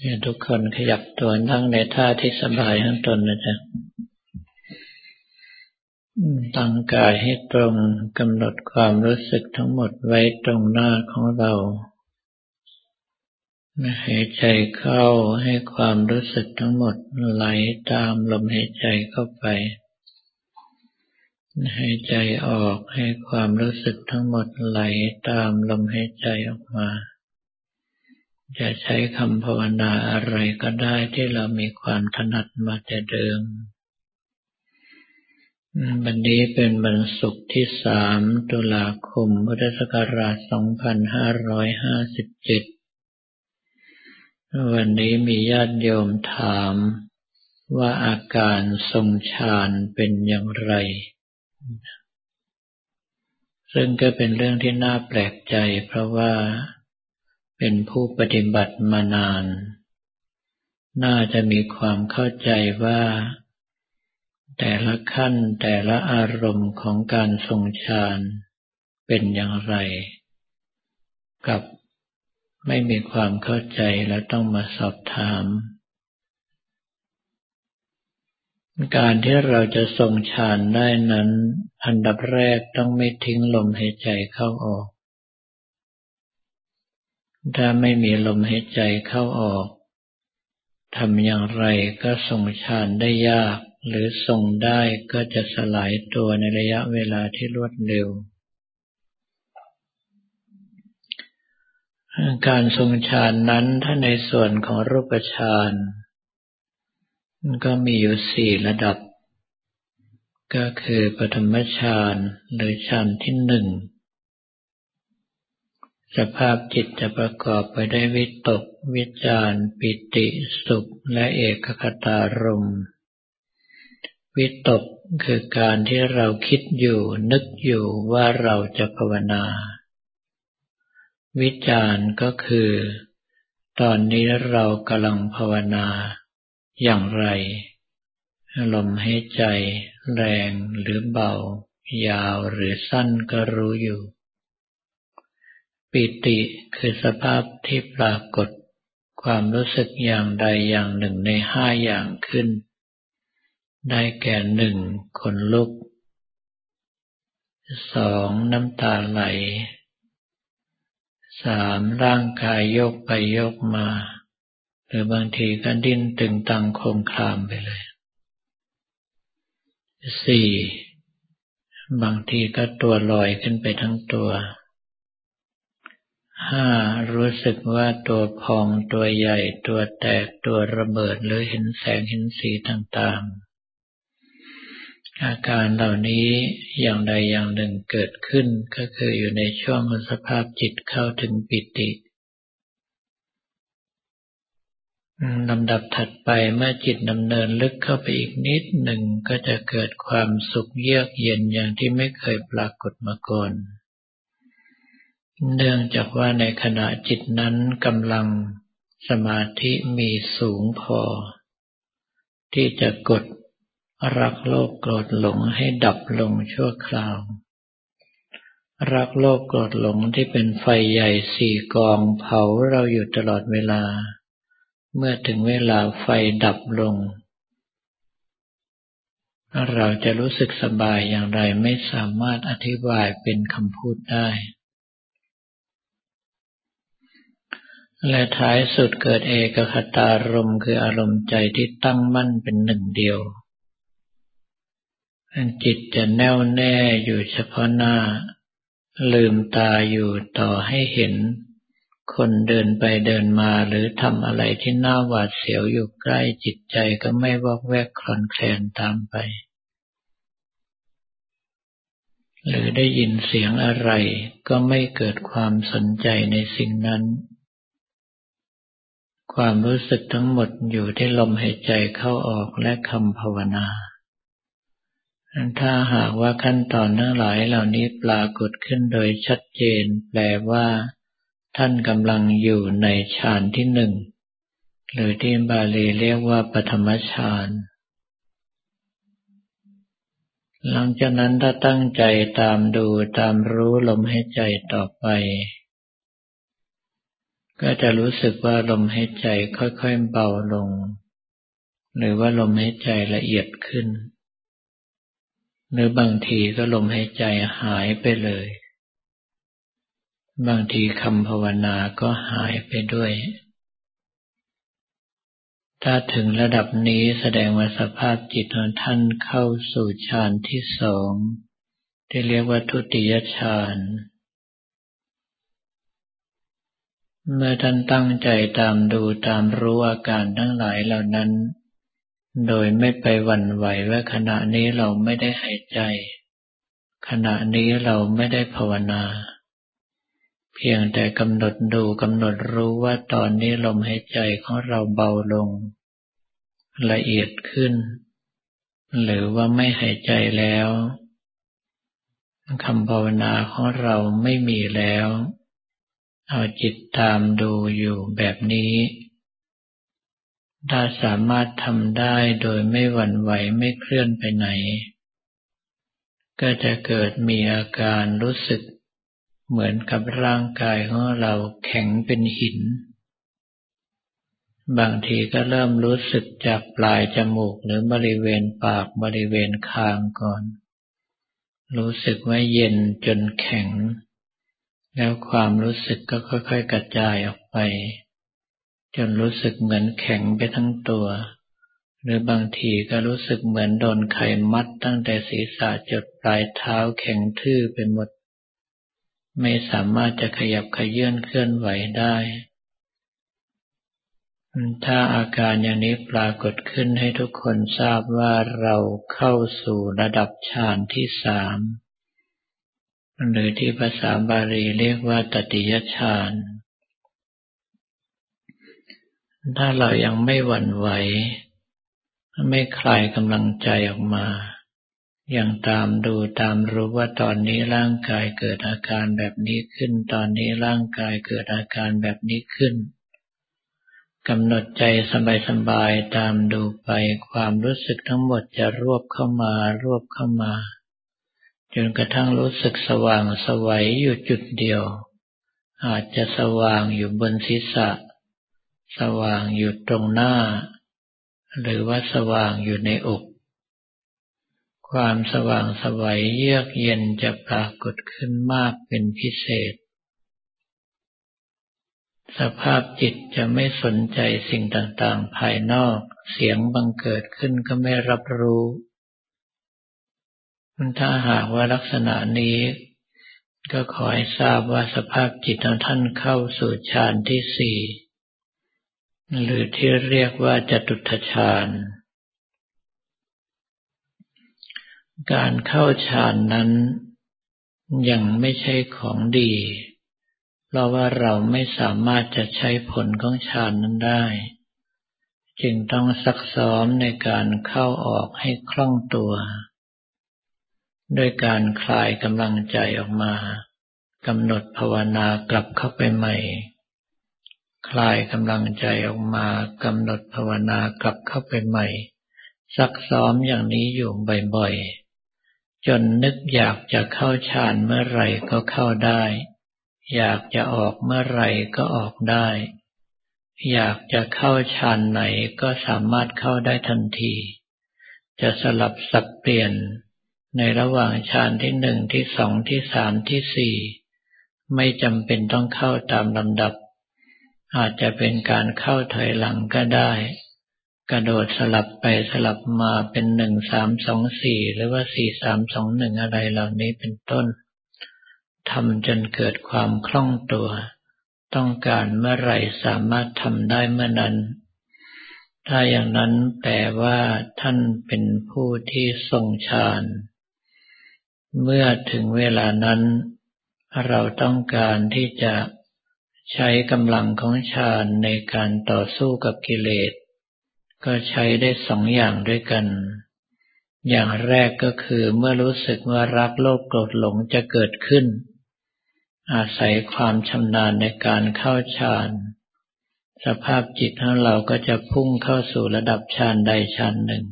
ให้ทุกคนขยับตัวนั่งในท่าที่สบายทั้งตนนะจ๊ะตั้งกายให้ตรงกำหนดความรู้สึกทั้งหมดไว้ตรงหน้าของเราหายใจเข้าให้ความรู้สึกทั้งหมดไหลตามลมหายใจเข้าไปหายใจออกให้ความรู้สึกทั้งหมดไหลตามลมหายใจออกมา จะใช้คำภาวนาอะไรก็ได้ที่เรามีความถนัดมาแต่เดิม วันนี้เป็นวันศุกร์ที่สามตุลาคมพุทธศักราช 2557 วันนี้มีญาติโยมถามว่าอาการทรงฌานเป็นอย่างไร ซึ่งก็เป็นเรื่องที่น่าแปลกใจเพราะว่า เป็นผู้ปฏิบัติมานาน น่าจะมีความเข้าใจว่า แต่ละขั้นแต่ละอารมณ์ของการทรงฌานเป็นอย่างไร กับไม่มีความเข้าใจแล้วต้องมาสอบถาม การที่เราจะทรงฌานได้นั้น อันดับแรกต้องไม่ทิ้งลมหายใจเข้าออก ถ้าไม่มีลมหายใจเข้าออกทำอย่างไรก็ทรงฌานได้ยาก หรือทรงได้ก็จะสลายตัวในระยะเวลาที่รวดเร็ว การทรงฌานนั้นถ้าในส่วนของรูปฌานก็มีอยู่สี่ระดับ ก็คือปฐมฌานหรือฌานที่หนึ่ง สภาพจิตจะประกอบไปได้วยวิตก วิจารปิติ สุข และเอกคตารมวิตกคือการที่เราคิดอยู่นึกอยู่ว่าเราจะภาวนา วิจารก็คือ ตอนนี้เรากำลังภาวนา อย่างไร ลมหายใจ แรงหรือเบา ยาวหรือสั้นก็รู้อยู่ ปิติคือสภาพที่ปรากฏ ความรู้สึกอย่างใดอย่างหนึ่งในห้าอย่างขึ้น ได้แก่หนึ่งขนลุกสองน้ำตาไหลสามร่างกายโยกไปโยกมา หรือบางทีก็ดิ้นตึงตังโคงคลามไปเลยสี่บางทีก็ตัวลอยขึ้นไปทั้งตัว ห้ารู้สึกว่าตัวพองตัวใหญ่ตัวแตกตัวระเบิดหรือเห็นแสงเห็นสีต่างๆ อาการเหล่านี้อย่างใดอย่างหนึ่งเกิดขึ้นก็คืออยู่ในช่วงสภาพจิตเข้าถึงปิติลำดับถัดไปเมื่อจิตดำเนินลึกเข้าไปอีกนิดหนึ่งก็จะเกิดความสุขเยือกเย็นอย่างที่ไม่เคยปรากฏมาก่อน เนื่องจากว่าในขณะจิตนั้นกำลังสมาธิมีสูงพอ ที่จะกดรักโลภโกรธหลงให้ดับลงชั่วคราว รักโลภโกรธหลงที่เป็นไฟใหญ่สี่กองเผาเราอยู่ตลอดเวลา เมื่อถึงเวลาไฟดับลง เราจะรู้สึกสบายอย่างไรไม่สามารถอธิบายเป็นคำพูดได้ และท้ายสุดเกิดเอกคตารมคืออารมณ์ใจที่ตั้งมั่นเป็นหนึ่งเดียวจิตจะแน่วแน่อยู่เฉพาะหน้า ลืมตาอยู่ต่อให้เห็น คนเดินไปเดินมาหรือทำอะไรที่น่าหวาดเสียวอยู่ใกล้จิตใจก็ไม่วอกแวกคลอนแคลนตามไป หรือได้ยินเสียงอะไรก็ไม่เกิดความสนใจในสิ่งนั้น ความรู้สึกทั้งหมดอยู่ที่ลมหายใจเข้าออกและคำภาวนาถ้าหากว่าขั้นตอนทั้งหลายเหล่านี้ปรากฏขึ้นโดยชัดเจน แปลว่า ท่านกำลังอยู่ในฌานที่หนึ่ง หรือที่บาลีเรียกว่าปฐมฌานหลังจากนั้นถ้าตั้งใจตามดูตามรู้ลมหายใจต่อไป ก็จะรู้สึกว่าลมหายใจค่อยๆเบาลง หรือว่าลมหายใจละเอียดขึ้น หรือบางทีก็ลมหายใจหายไปเลย บางทีคำภาวนาก็หายไปด้วย ถ้าถึงระดับนี้แสดงว่าสภาพจิตของท่านเข้าสู่ฌานที่สอง ที่เรียกว่าทุติยฌาน เมื่อท่านตั้งใจตามดูตามรู้อาการทั้งหลายเหล่านั้น โดยไม่ไปหวั่นไหวว่าขณะนี้เราไม่ได้หายใจ ขณะนี้เราไม่ได้ภาวนา เพียงแต่กำหนดดูกำหนดรู้ว่าตอนนี้ลมหายใจของเราเบาลง ละเอียดขึ้น หรือว่าไม่หายใจแล้วคำภาวนาของเราไม่มีแล้ว เอาจิตตามดูอยู่แบบนี้ ถ้าสามารถทำได้โดยไม่หวั่นไหวไม่เคลื่อนไปไหน ก็จะเกิดมีอาการรู้สึกเหมือนกับร่างกายของเราแข็งเป็นหิน บางทีก็เริ่มรู้สึกจากปลายจมูกหรือบริเวณปากบริเวณคางก่อน รู้สึกว่าเย็นจนแข็ง แล้วความรู้สึกก็ค่อย ๆ กระจายออกไป จนรู้สึกเหมือนแข็งไปทั้งตัว หรือบางทีก็รู้สึกเหมือนโดนไขมัดตั้งแต่ศีรษะจดปลายเท้าแข็งทื่อไปหมด ไม่สามารถจะขยับขยื่นเคลื่อนไหวได้ถ้าอาการอย่างนี้ปรากฏขึ้นให้ทุกคนทราบว่าเราเข้าสู่ระดับฌานที่สาม หรือที่ภาษาบาลีเรียกว่าตติยฌานถ้าเรายังไม่หวั่นไหว ไม่คลายกำลังใจออกมายังตามดูตามรู้ว่าตอนนี้ร่างกายเกิดอาการแบบนี้ขึ้น ตอนนี้ร่างกายเกิดอาการแบบนี้ขึ้นกำหนดใจสบายๆตามดูไปความรู้สึกทั้งหมดจะรวบเข้ามารวบเข้ามา จนกระทั่งรู้สึกสว่างสวัยอยู่จุดเดียว อาจจะสว่างอยู่บนศีรษะ สว่างอยู่ตรงหน้า หรือว่าสว่างอยู่ในอก ความสว่างสวัยเยือกเย็นจะปรากฏขึ้นมากเป็นพิเศษ สภาพจิตจะไม่สนใจสิ่งต่างๆ ภายนอก เสียงบังเกิดขึ้นก็ไม่รับรู้ ถ้าหากว่าลักษณะนี้ ก็ขอให้ทราบว่าสภาพจิตของท่านเข้าสู่ฌานที่สี่หรือที่เรียกว่าจตุทฌานการเข้าฌานนั้นยังไม่ใช่ของดี เพราะว่าเราไม่สามารถจะใช้ผลของฌานนั้นได้ จึงต้องซักซ้อมในการเข้าออกให้คล่องตัว ด้วยการคลายกำลังใจออกมากำหนดภาวนากลับเข้าไปใหม่ คลายกำลังใจออกมากำหนดภาวนากลับเข้าไปใหม่ ซักซ้อมอย่างนี้อยู่บ่อยๆ จนนึกอยากจะเข้าฌานเมื่อไหร่ก็เข้าได้ อยากจะออกเมื่อไหร่ก็ออกได้ อยากจะเข้าฌานไหนก็สามารถเข้าได้ทันที จะสลับสับเปลี่ยน ในระหว่างฌานที่หนึ่งที่สองที่สามที่สี่ไม่จำเป็นต้องเข้าตามลำดับ อาจจะเป็นการเข้าถอยหลังก็ได้ กระโดดสลับไปสลับมาเป็นหนึ่งสามสองสี่หรือว่าสี่สามสองหนึ่งอะไรเหล่านี้เป็นต้นทำจนเกิดความคล่องตัว ต้องการเมื่อไหร่สามารถทำได้เมื่อนั้น ถ้าอย่างนั้นแปลว่าท่านเป็นผู้ที่ทรงฌาน เมื่อถึงเวลานั้น เราต้องการที่จะใช้กำลังของฌานในการต่อสู้กับกิเลส ก็ใช้ได้สองอย่างด้วยกัน อย่างแรกก็คือเมื่อรู้สึกว่ารักโลภโกรธหลงจะเกิดขึ้น อาศัยความชำนาญในการเข้าฌานสภาพจิตของเราก็จะพุ่งเข้าสู่ระดับฌานใดฌานหนึ่ง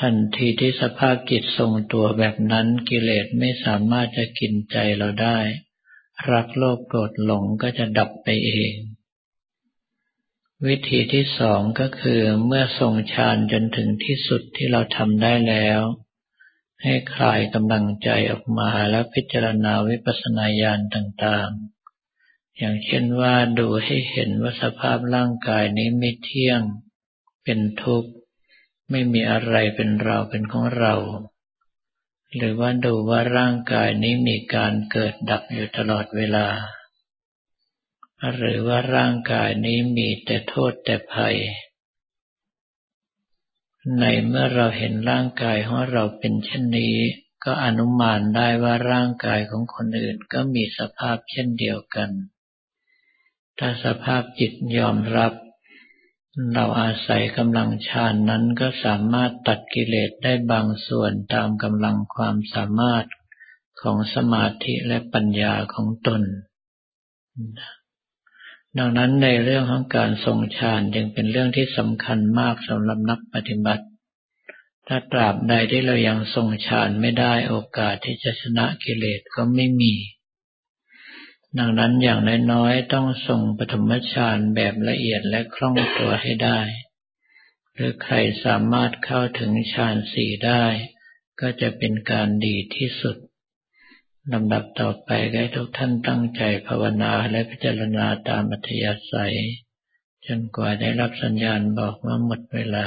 ทันทีที่สภาพจิตทรงตัวแบบนั้นกิเลสไม่สามารถจะกินใจเราได้ รักโลภโกรธหลงก็จะดับไปเอง วิธีที่สองก็คือเมื่อทรงฌานจนถึงที่สุดที่เราทำได้แล้ว ให้คลายกำลังใจออกมาแล้วพิจารณาวิปัสสนาญาณต่างๆ อย่างเช่นว่าดูให้เห็นว่าสภาพร่างกายนี้ไม่เที่ยง เป็นทุกข์ ไม่มีอะไรเป็นเราเป็นของเรา หรือว่าดูว่าร่างกายนี้มีการเกิดดับอยู่ตลอดเวลา หรือว่าร่างกายนี้มีแต่โทษแต่ภัย ในเมื่อเราเห็นร่างกายของเราเป็นเช่นนี้ ก็อนุมานได้ว่าร่างกายของคนอื่นก็มีสภาพเช่นเดียวกัน ถ้าสภาพจิตยอมรับ เราอาศัยกำลังฌานนั้นก็สามารถตัดกิเลสได้บางส่วนตามกำลังความสามารถของสมาธิและปัญญาของตน ดังนั้นในเรื่องของการทรงฌานจึงเป็นเรื่องที่สำคัญมากสำหรับนักปฏิบัติ ถ้าตราบใดที่เรายังทรงฌานไม่ได้โอกาสที่จะชนะกิเลสก็ไม่มี ดังนั้นอย่างน้อยๆต้องทรงปฐมฌานแบบละเอียดและคล่องตัวให้ได้ หรือใครสามารถเข้าถึงฌานสี่ได้ ก็จะเป็นการดีที่สุดลำดับต่อไปให้ทุกท่านตั้งใจภาวนาและพิจารณาตามอัธยาศัย จนกว่าได้รับสัญญาณบอกว่าหมดเวลา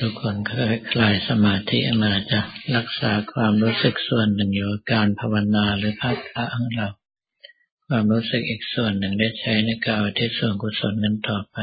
ทุกคนเคยคลายสมาธิมาจะรักษาความรู้สึกส่วนหนึ่งอยู่การภาวนาหรือภาคพระของเรา ความรู้สึกอีกส่วนหนึ่งได้ใช้ในการที่ส่วนกุศลนั้นต่อไป